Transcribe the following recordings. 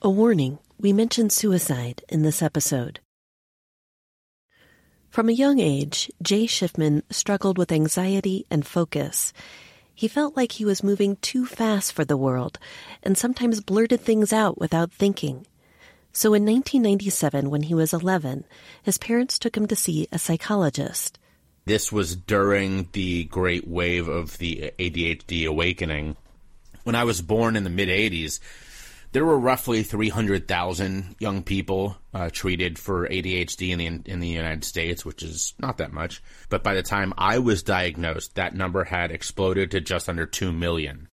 A warning we mention suicide in this episode. From a young age, Jay Shifman struggled with anxiety and focus. He felt like he was moving too fast for the world and sometimes blurted things out without thinking. So in 1997, when he was 11, his parents took him to see a psychologist. This was during the great wave of the ADHD awakening. When I was born in the mid 80s, there were roughly 300,000 young people uh, treated for ADHD in the in the United States, which is not that much. But by the time I was diagnosed, that number had exploded to just under 2 million.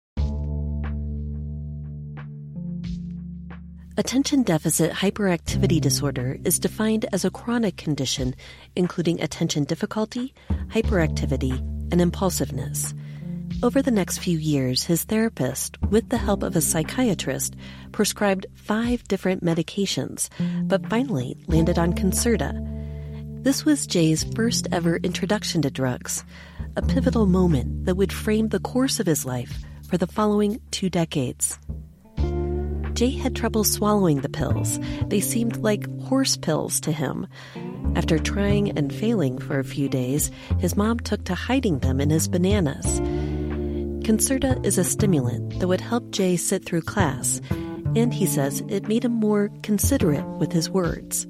Attention deficit hyperactivity disorder is defined as a chronic condition including attention difficulty, hyperactivity, and impulsiveness. Over the next few years, his therapist, with the help of a psychiatrist, prescribed five different medications, but finally landed on Concerta. This was Jay's first ever introduction to drugs, a pivotal moment that would frame the course of his life for the following two decades. Jay had trouble swallowing the pills. They seemed like horse pills to him. After trying and failing for a few days, his mom took to hiding them in his bananas. Concerta is a stimulant that would help Jay sit through class, and he says it made him more considerate with his words.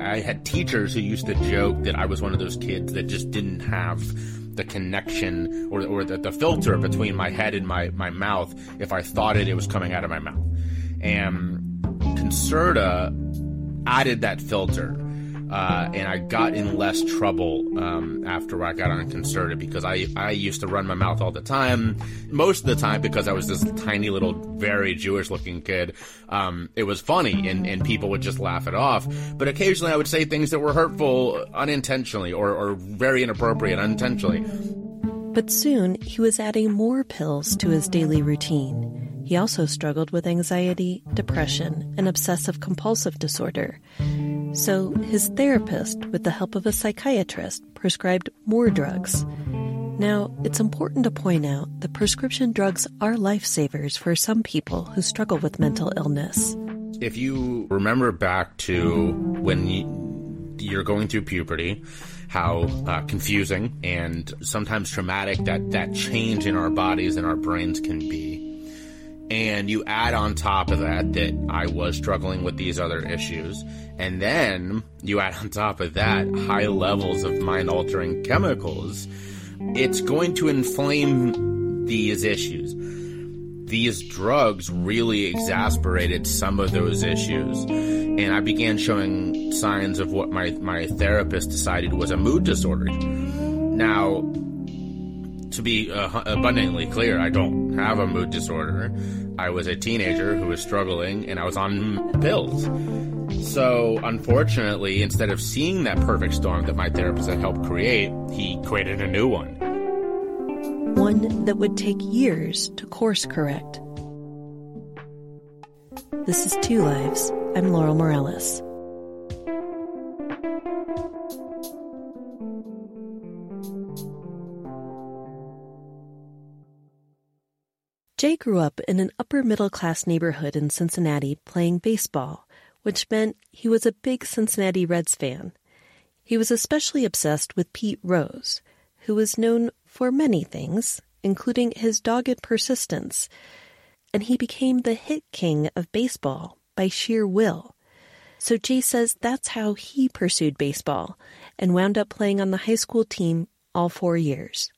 I had teachers who used to joke that I was one of those kids that just didn't have the connection or, or the, the filter between my head and my, my mouth if I thought it, it was coming out of my mouth. And Concerta added that filter uh, and I got in less trouble um, after I got on Concerta because I, I used to run my mouth all the time. Most of the time, because I was this tiny little, very Jewish looking kid, um, it was funny and, and people would just laugh it off. But occasionally I would say things that were hurtful unintentionally or, or very inappropriate unintentionally. But soon he was adding more pills to his daily routine. He also struggled with anxiety, depression, and obsessive compulsive disorder. So his therapist, with the help of a psychiatrist, prescribed more drugs. Now, it's important to point out that prescription drugs are lifesavers for some people who struggle with mental illness. If you remember back to when you're going through puberty, how uh, confusing and sometimes traumatic that, that change in our bodies and our brains can be. And you add on top of that that I was struggling with these other issues and then you add on top of that high levels of mind altering chemicals, it's going to inflame these issues. These drugs really exasperated some of those issues. And I began showing signs of what my, my therapist decided was a mood disorder. Now, to be uh, abundantly clear, I don't have a mood disorder. I was a teenager who was struggling and I was on pills. So, unfortunately, instead of seeing that perfect storm that my therapist had helped create, he created a new one. One that would take years to course correct. This is Two Lives. I'm Laurel Morales. Jay grew up in an upper middle class neighborhood in Cincinnati playing baseball which meant he was a big Cincinnati Reds fan. He was especially obsessed with Pete Rose, who was known for many things, including his dogged persistence, and he became the hit king of baseball by sheer will. So Jay says that's how he pursued baseball and wound up playing on the high school team all four years.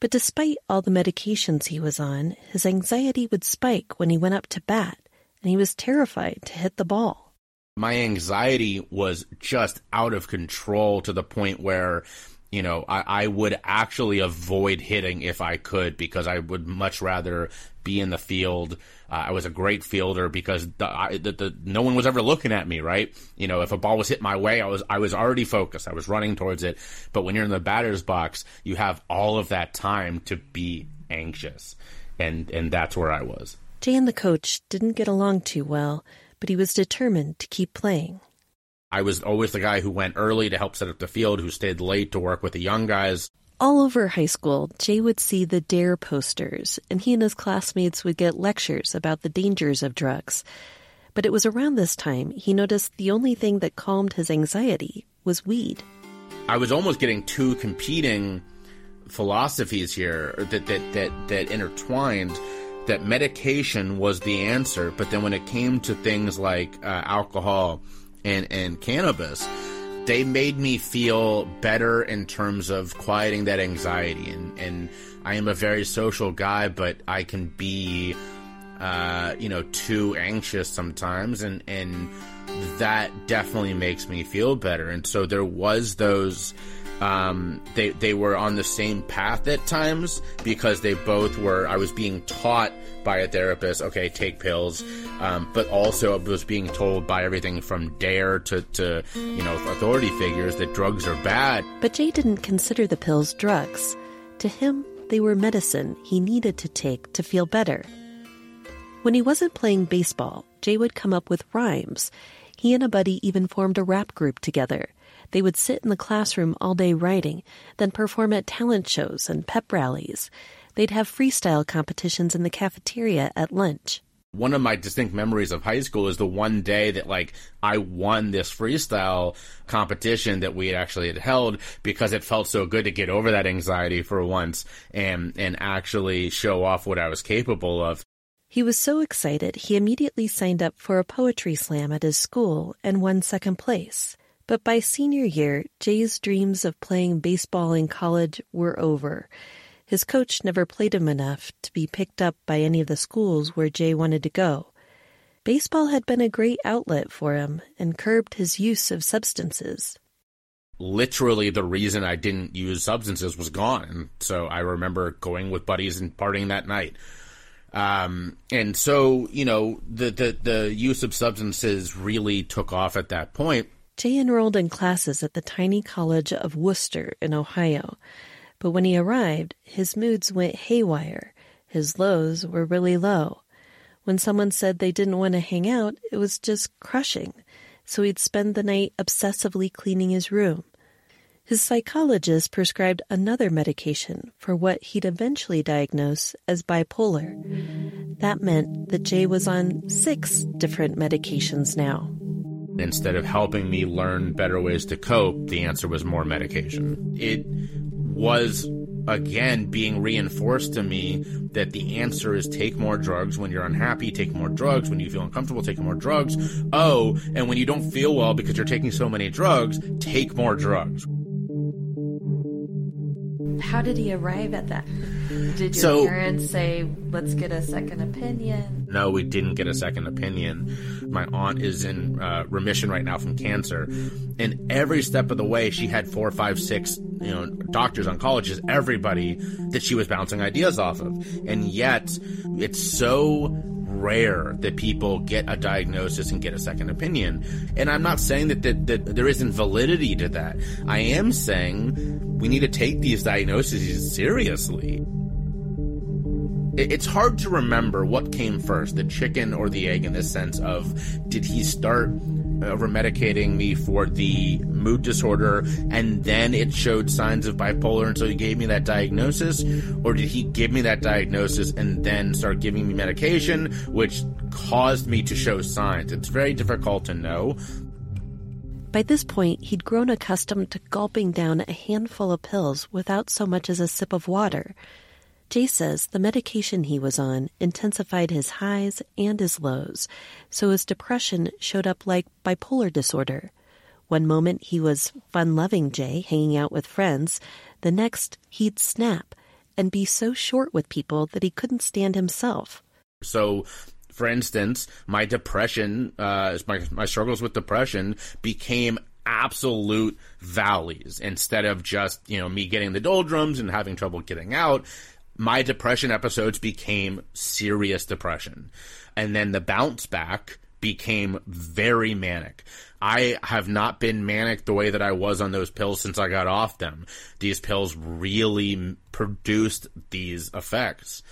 But despite all the medications he was on, his anxiety would spike when he went up to bat, and he was terrified to hit the ball. My anxiety was just out of control to the point where you know, I, I, would actually avoid hitting if I could because I would much rather be in the field. Uh, I was a great fielder because the, I, the, the, no one was ever looking at me, right? You know, if a ball was hit my way, I was I was already focused. I was running towards it. But when you're in the batter's box, you have all of that time to be anxious, and and that's where I was. Jay and the coach didn't get along too well but he was determined to keep playing. I was always the guy who went early to help set up the field, who stayed late to work with the young guys. All over high school, Jay would see the DARE posters, and he and his classmates would get lectures about the dangers of drugs. But it was around this time he noticed the only thing that calmed his anxiety was weed. I was almost getting two competing philosophies here that that that, that intertwined that medication was the answer, but then when it came to things like uh, alcohol and and cannabis, they made me feel better in terms of quieting that anxiety. And and I am a very social guy, but I can be, uh, you know, too anxious sometimes, and and that definitely makes me feel better. And so there was those um, they they were on the same path at times because they both were. I was being taught by a therapist, okay, take pills, um, but also was being told by everything from Dare to to you know authority figures that drugs are bad. But Jay didn't consider the pills drugs. To him, they were medicine he needed to take to feel better. When he wasn't playing baseball, Jay would come up with rhymes. He and a buddy even formed a rap group together. They would sit in the classroom all day writing, then perform at talent shows and pep rallies. They'd have freestyle competitions in the cafeteria at lunch. One of my distinct memories of high school is the one day that like I won this freestyle competition that we had actually had held because it felt so good to get over that anxiety for once and and actually show off what I was capable of. He was so excited he immediately signed up for a poetry slam at his school and won second place. But by senior year, Jay's dreams of playing baseball in college were over. His coach never played him enough to be picked up by any of the schools where Jay wanted to go. Baseball had been a great outlet for him and curbed his use of substances. Literally, the reason I didn't use substances was gone. So I remember going with buddies and partying that night. Um, and so, you know, the, the, the use of substances really took off at that point. Jay enrolled in classes at the tiny college of Wooster in Ohio. But when he arrived, his moods went haywire. His lows were really low. When someone said they didn't want to hang out, it was just crushing. So he'd spend the night obsessively cleaning his room. His psychologist prescribed another medication for what he'd eventually diagnose as bipolar. That meant that Jay was on six different medications now. Instead of helping me learn better ways to cope, the answer was more medication. It was again being reinforced to me that the answer is take more drugs when you're unhappy, take more drugs when you feel uncomfortable, take more drugs. Oh, and when you don't feel well because you're taking so many drugs, take more drugs. How did he arrive at that? Did your so, parents say, let's get a second opinion? No, we didn't get a second opinion. My aunt is in uh, remission right now from cancer. And every step of the way, she had four, five, six, you know, doctors, oncologists, everybody that she was bouncing ideas off of. And yet, it's so rare that people get a diagnosis and get a second opinion. And I'm not saying that, that, that there isn't validity to that. I am saying we need to take these diagnoses seriously. It's hard to remember what came first, the chicken or the egg, in the sense of did he start Uh, over medicating me for the mood disorder and then it showed signs of bipolar and so he gave me that diagnosis or did he give me that diagnosis and then start giving me medication which caused me to show signs? It's very difficult to know. By this point he'd grown accustomed to gulping down a handful of pills without so much as a sip of water Jay says the medication he was on intensified his highs and his lows, so his depression showed up like bipolar disorder. One moment he was fun loving Jay, hanging out with friends. The next, he'd snap and be so short with people that he couldn't stand himself. So, for instance, my depression, uh, my, my struggles with depression became absolute valleys instead of just, you know, me getting the doldrums and having trouble getting out my depression episodes became serious depression. And then the bounce back became very manic. I have not been manic the way that I was on those pills since I got off them. These pills really produced these effects.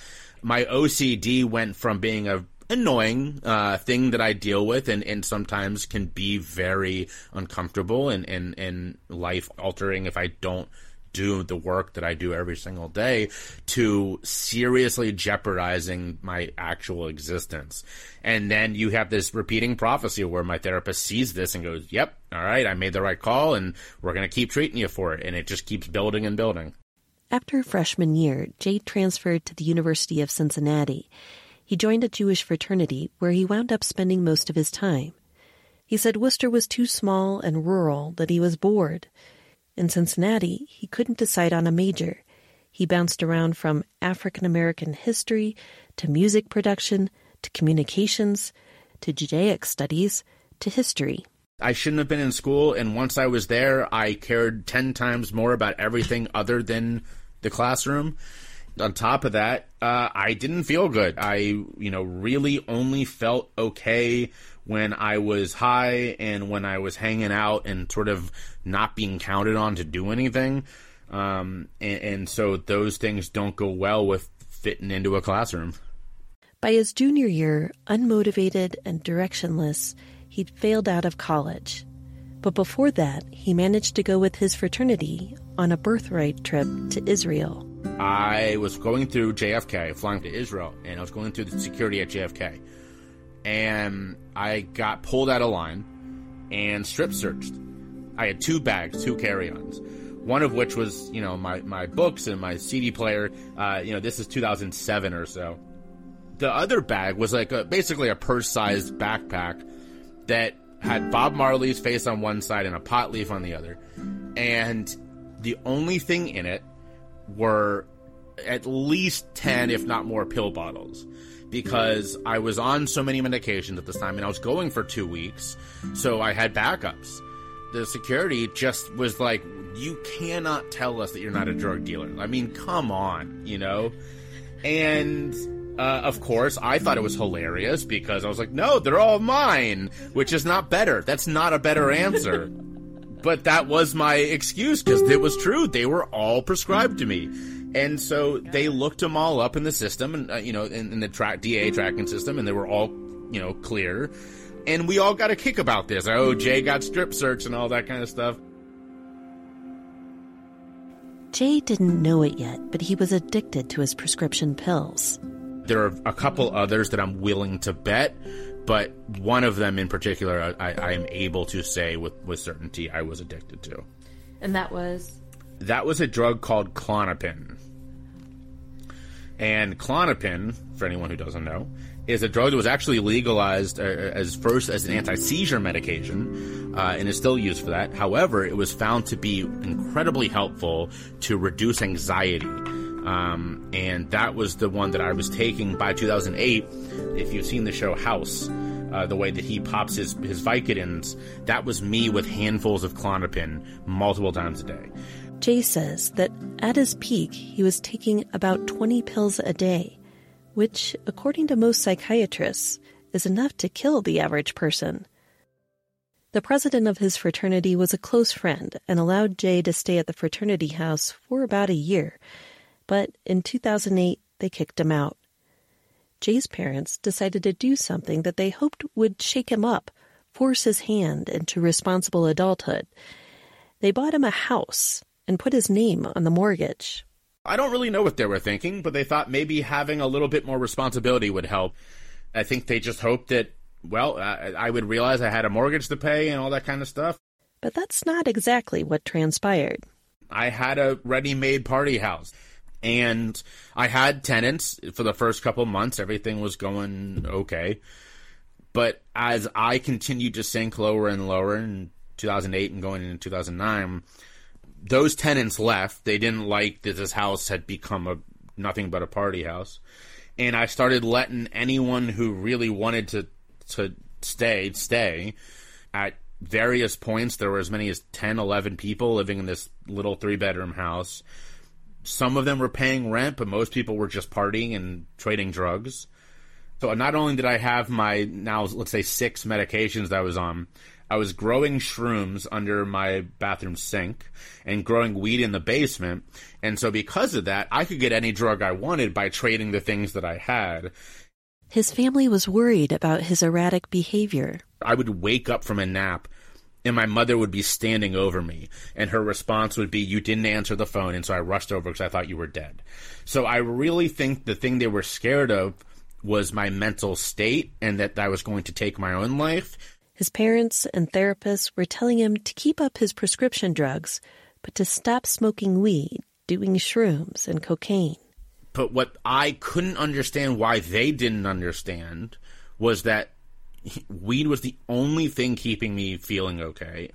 My OCD went from being a annoying uh, thing that I deal with and, and sometimes can be very uncomfortable and, and, and life altering if I don't do the work that I do every single day to seriously jeopardizing my actual existence. And then you have this repeating prophecy where my therapist sees this and goes, Yep, all right, I made the right call and we're going to keep treating you for it. And it just keeps building and building. After freshman year, Jay transferred to the University of Cincinnati. He joined a Jewish fraternity where he wound up spending most of his time. He said Wooster was too small and rural that he was bored. In Cincinnati, he couldn't decide on a major. He bounced around from African American history to music production to communications to Judaic studies to history. I shouldn't have been in school, and once I was there, I cared 10 times more about everything other than the classroom. On top of that, uh, I didn't feel good. I, you know, really only felt okay when I was high and when I was hanging out and sort of not being counted on to do anything. Um, and, and so those things don't go well with fitting into a classroom. By his junior year, unmotivated and directionless, he'd failed out of college. But before that, he managed to go with his fraternity on a birthright trip to Israel. I was going through JFK, flying to Israel, and I was going through the security at JFK and I got pulled out of line and strip searched. I had two bags, two carry-ons. One of which was, you know, my, my books and my CD player. Uh, you know, this is 2007 or so. The other bag was like a, basically a purse-sized backpack that had Bob Marley's face on one side and a pot leaf on the other. And the only thing in it were at least 10, if not more, pill bottles because I was on so many medications at this time and I was going for two weeks, so I had backups. The security just was like, You cannot tell us that you're not a drug dealer. I mean, come on, you know? And uh, of course, I thought it was hilarious because I was like, no, they're all mine, which is not better. That's not a better answer. but that was my excuse because it was true. They were all prescribed to me. And so they looked them all up in the system, and uh, you know, in, in the track DA tracking system, and they were all, you know, clear. And we all got a kick about this. Oh, Jay got strip search and all that kind of stuff. Jay didn't know it yet, but he was addicted to his prescription pills. There are a couple others that I'm willing to bet, but one of them in particular, I, I am able to say with, with certainty I was addicted to. And that was? That was a drug called Klonopin. And Klonopin, for anyone who doesn't know, is a drug that was actually legalized uh, as first as an anti-seizure medication uh, and is still used for that. However, it was found to be incredibly helpful to reduce anxiety. Um, and that was the one that I was taking by 2008. If you've seen the show House, uh, the way that he pops his, his Vicodins, that was me with handfuls of Klonopin multiple times a day. Jay says that at his peak, he was taking about 20 pills a day, which, according to most psychiatrists, is enough to kill the average person. The president of his fraternity was a close friend and allowed Jay to stay at the fraternity house for about a year, but in 2008 they kicked him out. Jay's parents decided to do something that they hoped would shake him up, force his hand into responsible adulthood. They bought him a house and put his name on the mortgage. I don't really know what they were thinking, but they thought maybe having a little bit more responsibility would help. I think they just hoped that, well, I, I would realize I had a mortgage to pay and all that kind of stuff. But that's not exactly what transpired. I had a ready made party house and I had tenants for the first couple months. Everything was going okay. But as I continued to sink lower and lower in 2008 and going into 2009, those tenants left. They didn't like that this house had become a nothing but a party house. And I started letting anyone who really wanted to to stay stay. At various points there were as many as 10, 11 people living in this little three bedroom house. Some of them were paying rent, but most people were just partying and trading drugs. So not only did I have my now let's say six medications that I was on, I was growing shrooms under my bathroom sink and growing weed in the basement. And so because of that, I could get any drug I wanted by trading the things that I had. His family was worried about his erratic behavior. I would wake up from a nap and my mother would be standing over me and her response would be you didn't answer the phone and so i rushed over because i thought you were dead so i really think the thing they were scared of was my mental state and that i was going to take my own life his parents and therapists were telling him to keep up his prescription drugs but to stop smoking weed doing shrooms and cocaine but what i couldn't understand why they didn't understand was that weed was the only thing keeping me feeling okay.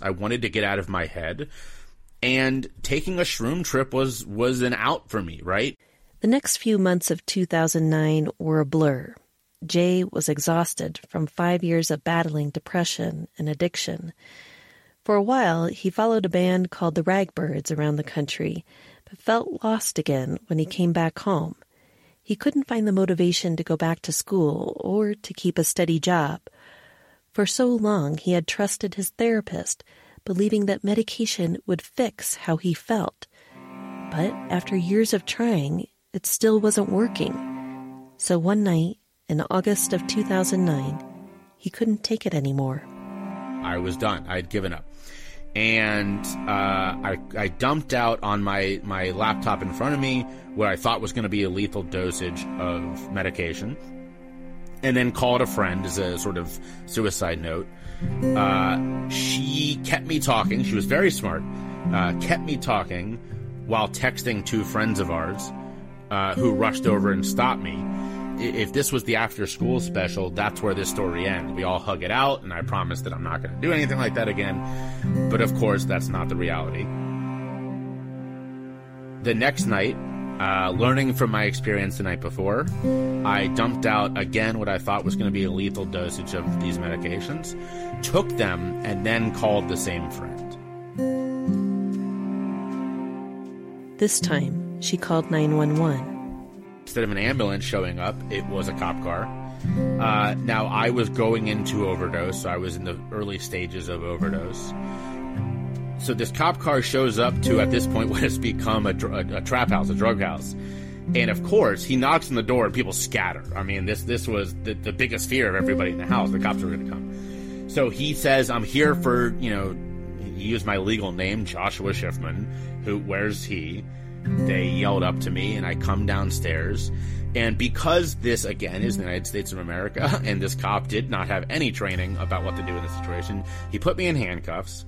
I wanted to get out of my head, and taking a shroom trip was was an out for me, right? The next few months of 2009 were a blur. Jay was exhausted from five years of battling depression and addiction. For a while, he followed a band called the Ragbirds around the country, but felt lost again when he came back home. He couldn't find the motivation to go back to school or to keep a steady job. For so long, he had trusted his therapist, believing that medication would fix how he felt. But after years of trying, it still wasn't working. So one night, in August of 2009, he couldn't take it anymore. I was done. I had given up and uh, I, I, dumped out on my, my laptop in front of me what I thought was going to be a lethal dosage of medication, and then called a friend as a sort of suicide note. Uh, she kept me talking. She was very smart. Uh, kept me talking while texting two friends of ours uh, who rushed over and stopped me if this was the after school special, that's where this story ends. We all hug it out, and I promise that I'm not going to do anything like that again. But of course, that's not the reality. The next night, uh, learning from my experience the night before, I dumped out again what I thought was going to be a lethal dosage of these medications, took them, and then called the same friend. This time, she called 911 instead of an ambulance showing up, it was a cop car. Uh, now, I was going into overdose, so I was in the early stages of overdose. So this cop car shows up to, at this point, what has become a, a, a trap house, a drug house. And of course, he knocks on the door and people scatter. I mean, this this was the, the biggest fear of everybody in the house. The cops were going to come. So he says, "I'm here for you know." He used my legal name, Joshua Shifman. Who? Where's he? They yelled up to me, and I come downstairs. And because this, again, is the United States of America, and this cop did not have any training about what to do in this situation, he put me in handcuffs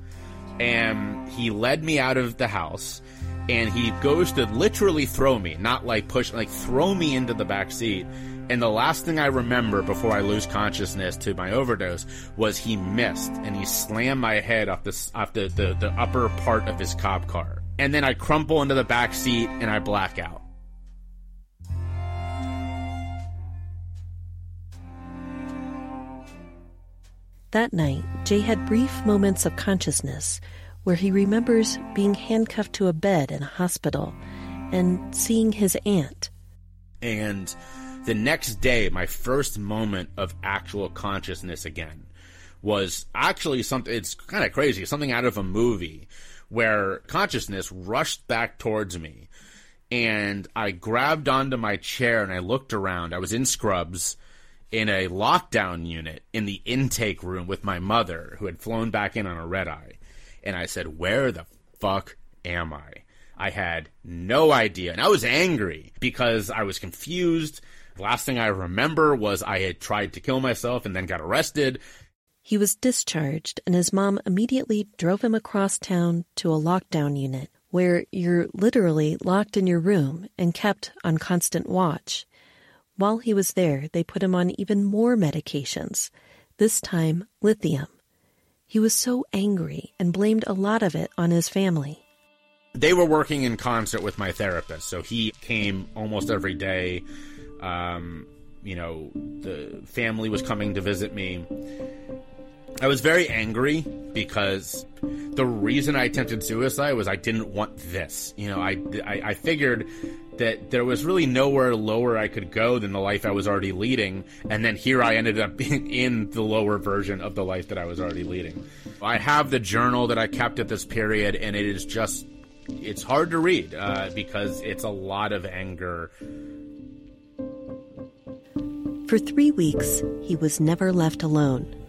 and he led me out of the house and he goes to literally throw me, not like push, like throw me into the back seat. And the last thing I remember before I lose consciousness to my overdose was he missed and he slammed my head off the off the, the, the upper part of his cop car and then I crumple into the back seat and I black out. That night, Jay had brief moments of consciousness where he remembers being handcuffed to a bed in a hospital and seeing his aunt. And the next day, my first moment of actual consciousness again was actually something, it's kind of crazy, something out of a movie where consciousness rushed back towards me. And I grabbed onto my chair and I looked around. I was in scrubs in a lockdown unit in the intake room with my mother, who had flown back in on a red eye. And I said, Where the fuck am I? I had no idea. And I was angry because I was confused. The last thing I remember was I had tried to kill myself and then got arrested. He was discharged, and his mom immediately drove him across town to a lockdown unit where you're literally locked in your room and kept on constant watch. While he was there, they put him on even more medications, this time lithium. He was so angry and blamed a lot of it on his family. They were working in concert with my therapist, so he came almost every day. Um, you know, the family was coming to visit me. I was very angry because the reason I attempted suicide was I didn't want this. You know, I, I, I, figured that there was really nowhere lower I could go than the life I was already leading, and then here I ended up being in the lower version of the life that I was already leading. I have the journal that I kept at this period, and it is just, it's hard to read uh, because it's a lot of anger. For three weeks, he was never left alone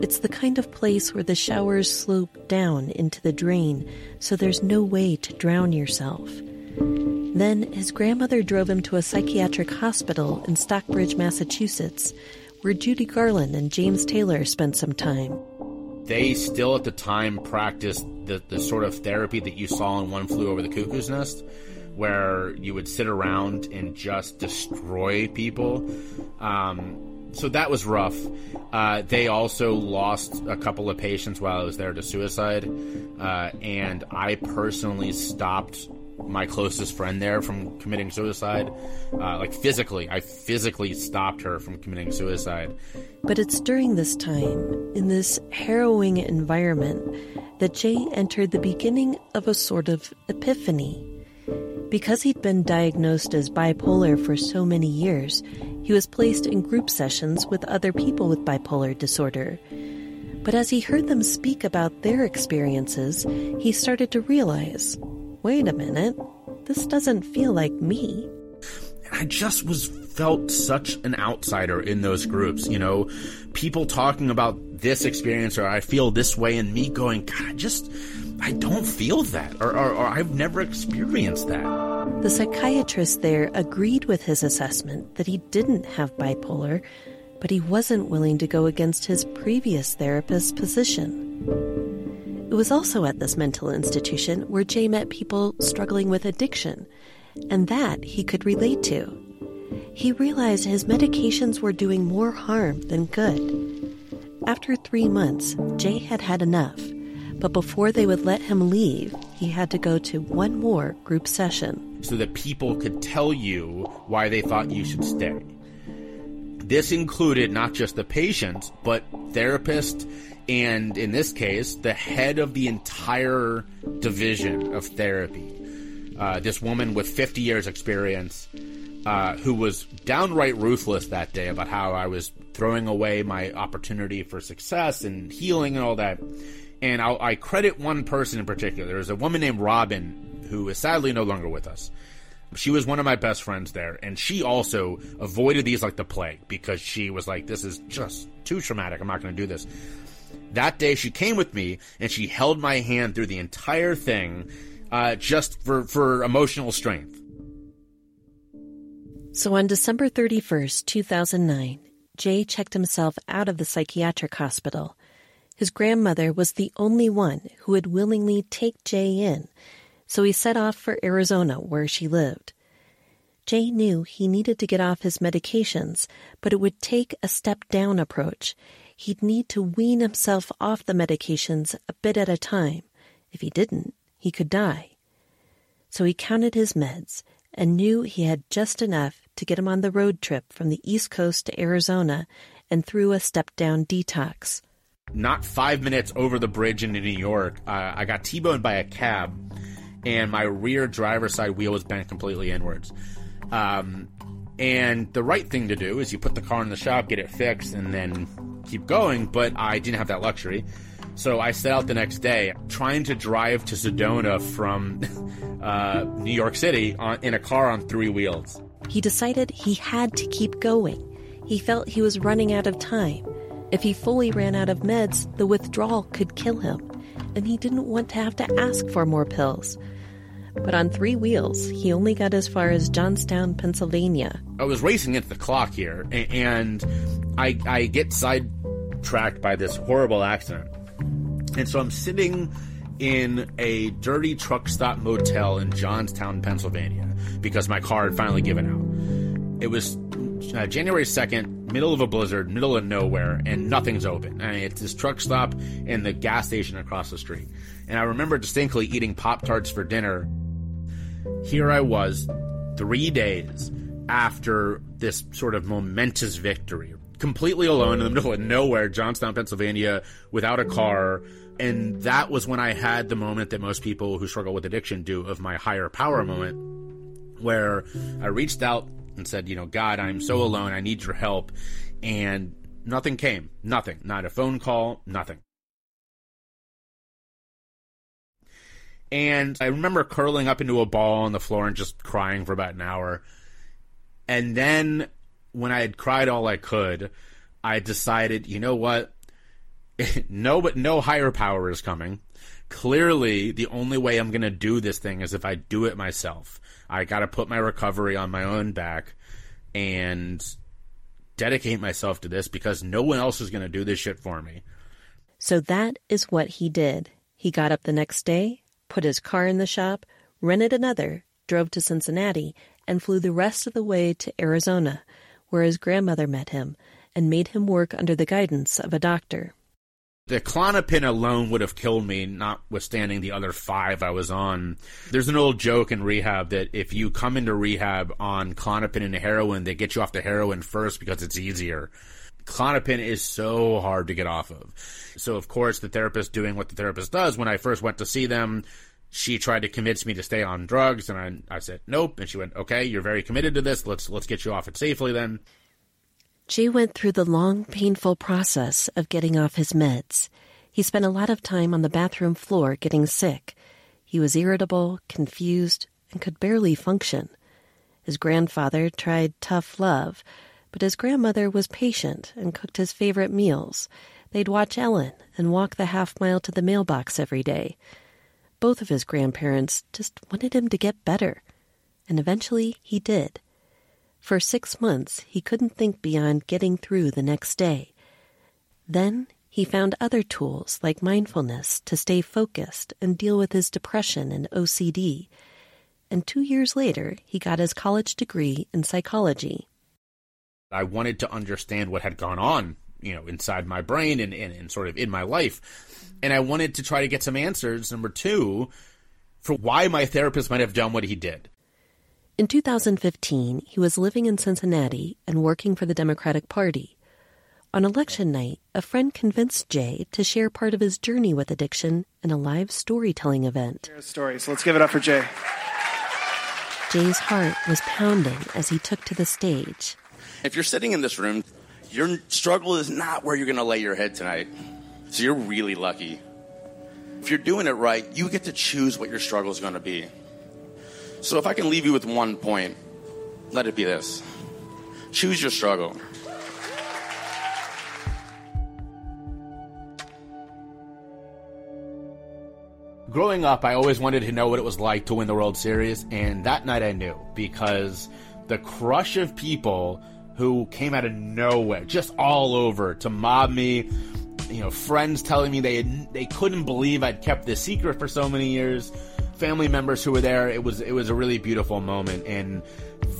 It's the kind of place where the showers slope down into the drain, so there's no way to drown yourself. Then his grandmother drove him to a psychiatric hospital in Stockbridge, Massachusetts, where Judy Garland and James Taylor spent some time. They still at the time practiced the, the sort of therapy that you saw in One Flew Over the Cuckoo's Nest, where you would sit around and just destroy people. Um, so that was rough. Uh, they also lost a couple of patients while I was there to suicide, uh, and I personally stopped my closest friend there from committing suicide. Uh, like physically, I physically stopped her from committing suicide. But it's during this time, in this harrowing environment, that Jay entered the beginning of a sort of epiphany. Because he'd been diagnosed as bipolar for so many years, he was placed in group sessions with other people with bipolar disorder. But as he heard them speak about their experiences, he started to realize wait a minute, this doesn't feel like me. I just was felt such an outsider in those groups, you know, people talking about this experience or I feel this way and me going, God, I just, I don't feel that or, or, or I've never experienced that. The psychiatrist there agreed with his assessment that he didn't have bipolar, but he wasn't willing to go against his previous therapist's position. It was also at this mental institution where Jay met people struggling with addiction, and that he could relate to. He realized his medications were doing more harm than good. After three months, Jay had had enough, but before they would let him leave, he had to go to one more group session. So that people could tell you why they thought you should stay. This included not just the patients, but therapists and in this case, the head of the entire division of therapy. Uh, this woman with 50 years experience, uh, who was downright ruthless that day about how I was throwing away my opportunity for success and healing and all that. And I'll, i credit one person in particular. There's a woman named Robin who is sadly no longer with us. She was one of my best friends there, and she also avoided these like the plague because she was like, "This is just too traumatic. I'm not going to do this." That day, she came with me and she held my hand through the entire thing, uh, just for, for emotional strength. So on December 31st, 2009, Jay checked himself out of the psychiatric hospital. His grandmother was the only one who would willingly take Jay in, so he set off for Arizona where she lived. Jay knew he needed to get off his medications, but it would take a step down approach he'd need to wean himself off the medications a bit at a time. If he didn't, he could die. So he counted his meds and knew he had just enough to get him on the road trip from the East Coast to Arizona and through a step down detox. Not five minutes over the bridge into New York, uh, I got T boned by a cab, and my rear driver's side wheel was bent completely inwards. Um, and the right thing to do is you put the car in the shop, get it fixed, and then keep going, but I didn't have that luxury. So I set out the next day, trying to drive to Sedona from uh, New York City on, in a car on three wheels. He decided he had to keep going. He felt he was running out of time. If he fully ran out of meds, the withdrawal could kill him, and he didn't want to have to ask for more pills. But on three wheels, he only got as far as Johnstown, Pennsylvania. I was racing into the clock here, and I, I get sidetracked by this horrible accident. And so I'm sitting in a dirty truck stop motel in Johnstown, Pennsylvania, because my car had finally given out. It was uh, January 2nd, middle of a blizzard, middle of nowhere, and nothing's open. I mean, it's this truck stop and the gas station across the street. And I remember distinctly eating Pop Tarts for dinner here I was, three days after this sort of momentous victory, completely alone in the middle of nowhere, Johnstown, Pennsylvania, without a car. And that was when I had the moment that most people who struggle with addiction do of my higher power moment, where I reached out and said, you know, God, I'm so alone. I need your help. And nothing came. Nothing. Not a phone call. Nothing. And I remember curling up into a ball on the floor and just crying for about an hour. And then when I had cried all I could, I decided, you know what? no, but no higher power is coming. Clearly, the only way I'm going to do this thing is if I do it myself. I got to put my recovery on my own back and dedicate myself to this because no one else is going to do this shit for me. So that is what he did. He got up the next day, put his car in the shop, rented another, drove to Cincinnati, and flew the rest of the way to Arizona, where his grandmother met him and made him work under the guidance of a doctor. The Klonopin alone would have killed me, notwithstanding the other five I was on. There's an old joke in rehab that if you come into rehab on Klonopin and heroin, they get you off the heroin first because it's easier. Klonopin is so hard to get off of. So, of course, the therapist doing what the therapist does, when I first went to see them, she tried to convince me to stay on drugs, and I, I said nope. And she went, "Okay, you're very committed to this. Let's let's get you off it safely then." Jay went through the long, painful process of getting off his meds. He spent a lot of time on the bathroom floor getting sick. He was irritable, confused, and could barely function. His grandfather tried tough love, but his grandmother was patient and cooked his favorite meals. They'd watch Ellen and walk the half mile to the mailbox every day. Both of his grandparents just wanted him to get better, and eventually he did. For six months, he couldn't think beyond getting through the next day. Then he found other tools like mindfulness to stay focused and deal with his depression and OCD. And two years later, he got his college degree in psychology. I wanted to understand what had gone on, you know, inside my brain and, and, and sort of in my life. And I wanted to try to get some answers, number two, for why my therapist might have done what he did. In 2015, he was living in Cincinnati and working for the Democratic Party. On election night, a friend convinced Jay to share part of his journey with addiction in a live storytelling event. Story, so let's give it up for Jay. Jay's heart was pounding as he took to the stage. If you're sitting in this room, your struggle is not where you're going to lay your head tonight. So you're really lucky. If you're doing it right, you get to choose what your struggle is going to be. So if I can leave you with one point, let it be this choose your struggle. Growing up, I always wanted to know what it was like to win the World Series, and that night I knew because the crush of people who came out of nowhere, just all over to mob me, you know, friends telling me they had, they couldn't believe I'd kept this secret for so many years family members who were there. It was it was a really beautiful moment, and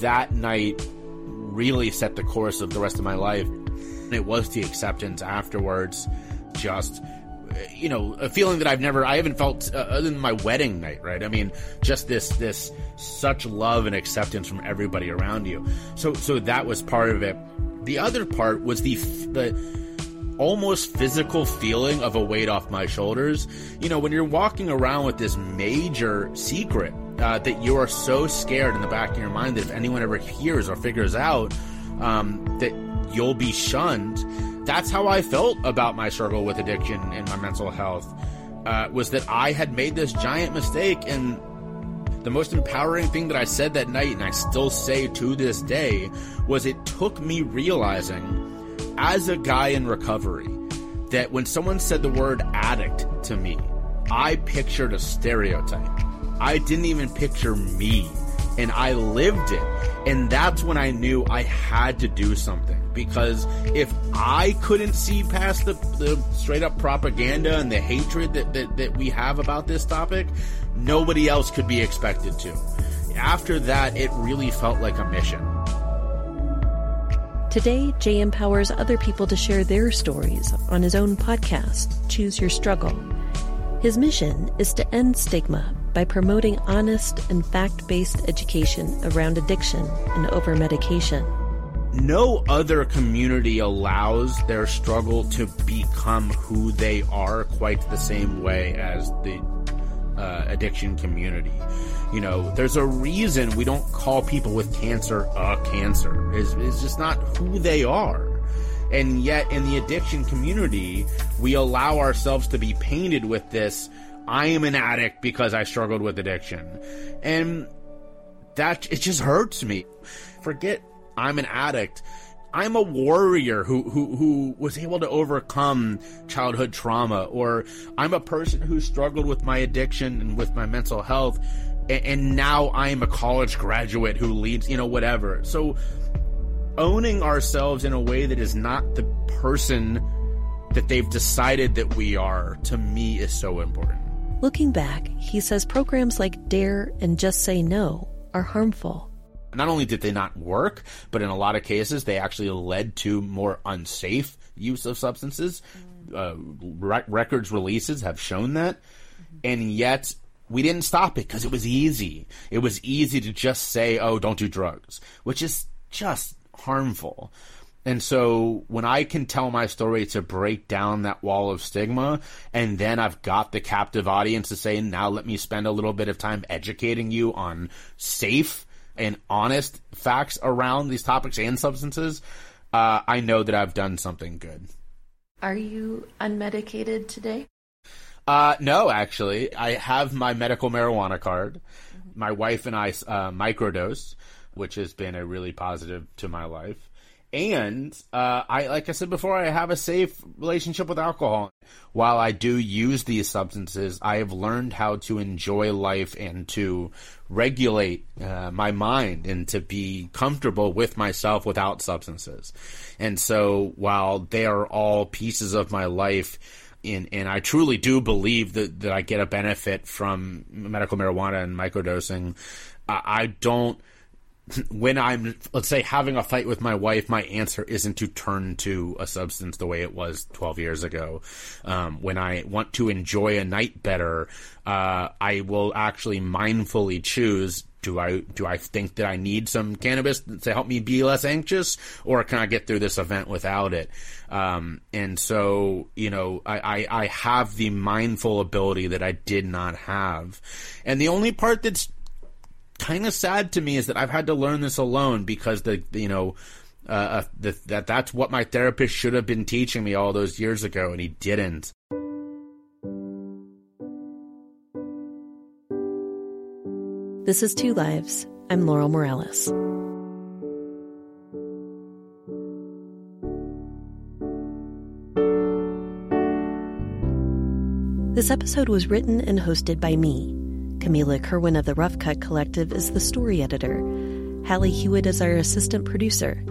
that night really set the course of the rest of my life. It was the acceptance afterwards, just you know, a feeling that I've never, I haven't felt uh, other than my wedding night, right? I mean, just this, this such love and acceptance from everybody around you. So, so that was part of it. The other part was the, the, almost physical feeling of a weight off my shoulders. You know, when you're walking around with this major secret uh, that you are so scared in the back of your mind that if anyone ever hears or figures out um, that you'll be shunned, that's how I felt about my struggle with addiction and my mental health. Uh, was that I had made this giant mistake and the most empowering thing that I said that night, and I still say to this day, was it took me realizing as a guy in recovery that when someone said the word addict to me, I pictured a stereotype. I didn't even picture me. And I lived it. And that's when I knew I had to do something. Because if I couldn't see past the, the straight up propaganda and the hatred that, that, that we have about this topic, nobody else could be expected to. After that, it really felt like a mission. Today, Jay empowers other people to share their stories on his own podcast, Choose Your Struggle. His mission is to end stigma by promoting honest and fact based education around addiction and over medication. No other community allows their struggle to become who they are quite the same way as the uh, addiction community. You know, there's a reason we don't call people with cancer a cancer. It's, it's just not who they are. And yet, in the addiction community, we allow ourselves to be painted with this I am an addict because I struggled with addiction. And that, it just hurts me. Forget I'm an addict. I'm a warrior who, who, who was able to overcome childhood trauma, or I'm a person who struggled with my addiction and with my mental health, and, and now I'm a college graduate who leads, you know, whatever. So owning ourselves in a way that is not the person that they've decided that we are, to me, is so important. Looking back, he says programs like DARE and Just Say No are harmful. Not only did they not work, but in a lot of cases, they actually led to more unsafe use of substances. Uh, re- records releases have shown that. And yet, we didn't stop it because it was easy. It was easy to just say, oh, don't do drugs, which is just harmful. And so when I can tell my story to break down that wall of stigma, and then I've got the captive audience to say, now let me spend a little bit of time educating you on safe and honest facts around these topics and substances, uh, I know that I've done something good. Are you unmedicated today? Uh, no, actually. I have my medical marijuana card. Mm-hmm. My wife and I uh, microdose, which has been a really positive to my life and uh, I, like I said before, I have a safe relationship with alcohol. While I do use these substances, I have learned how to enjoy life and to regulate uh, my mind and to be comfortable with myself without substances. And so, while they are all pieces of my life, and, and I truly do believe that, that I get a benefit from medical marijuana and microdosing, I, I don't when I'm, let's say, having a fight with my wife, my answer isn't to turn to a substance the way it was 12 years ago. Um, when I want to enjoy a night better, uh, I will actually mindfully choose do I do I think that I need some cannabis to help me be less anxious, or can I get through this event without it? Um, and so, you know, I, I, I have the mindful ability that I did not have, and the only part that's kind of sad to me is that I've had to learn this alone because the, you know uh, uh, the, that that's what my therapist should have been teaching me all those years ago, and he didn't. This is Two Lives. I'm Laurel Morales. This episode was written and hosted by me, Camila Kerwin of the Rough Cut Collective is the story editor. Hallie Hewitt is our assistant producer.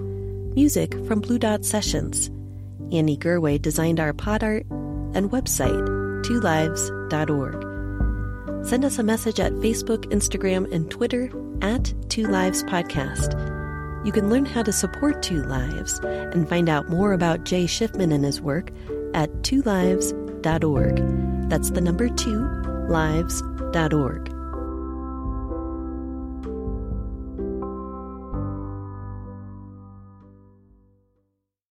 Music from Blue Dot Sessions. Annie Gerway designed our pod art and website, twolives.org. Send us a message at Facebook, Instagram, and Twitter at Two Lives Podcast. You can learn how to support Two Lives and find out more about Jay Shifman and his work at twolives.org. That's the number two, lives.org.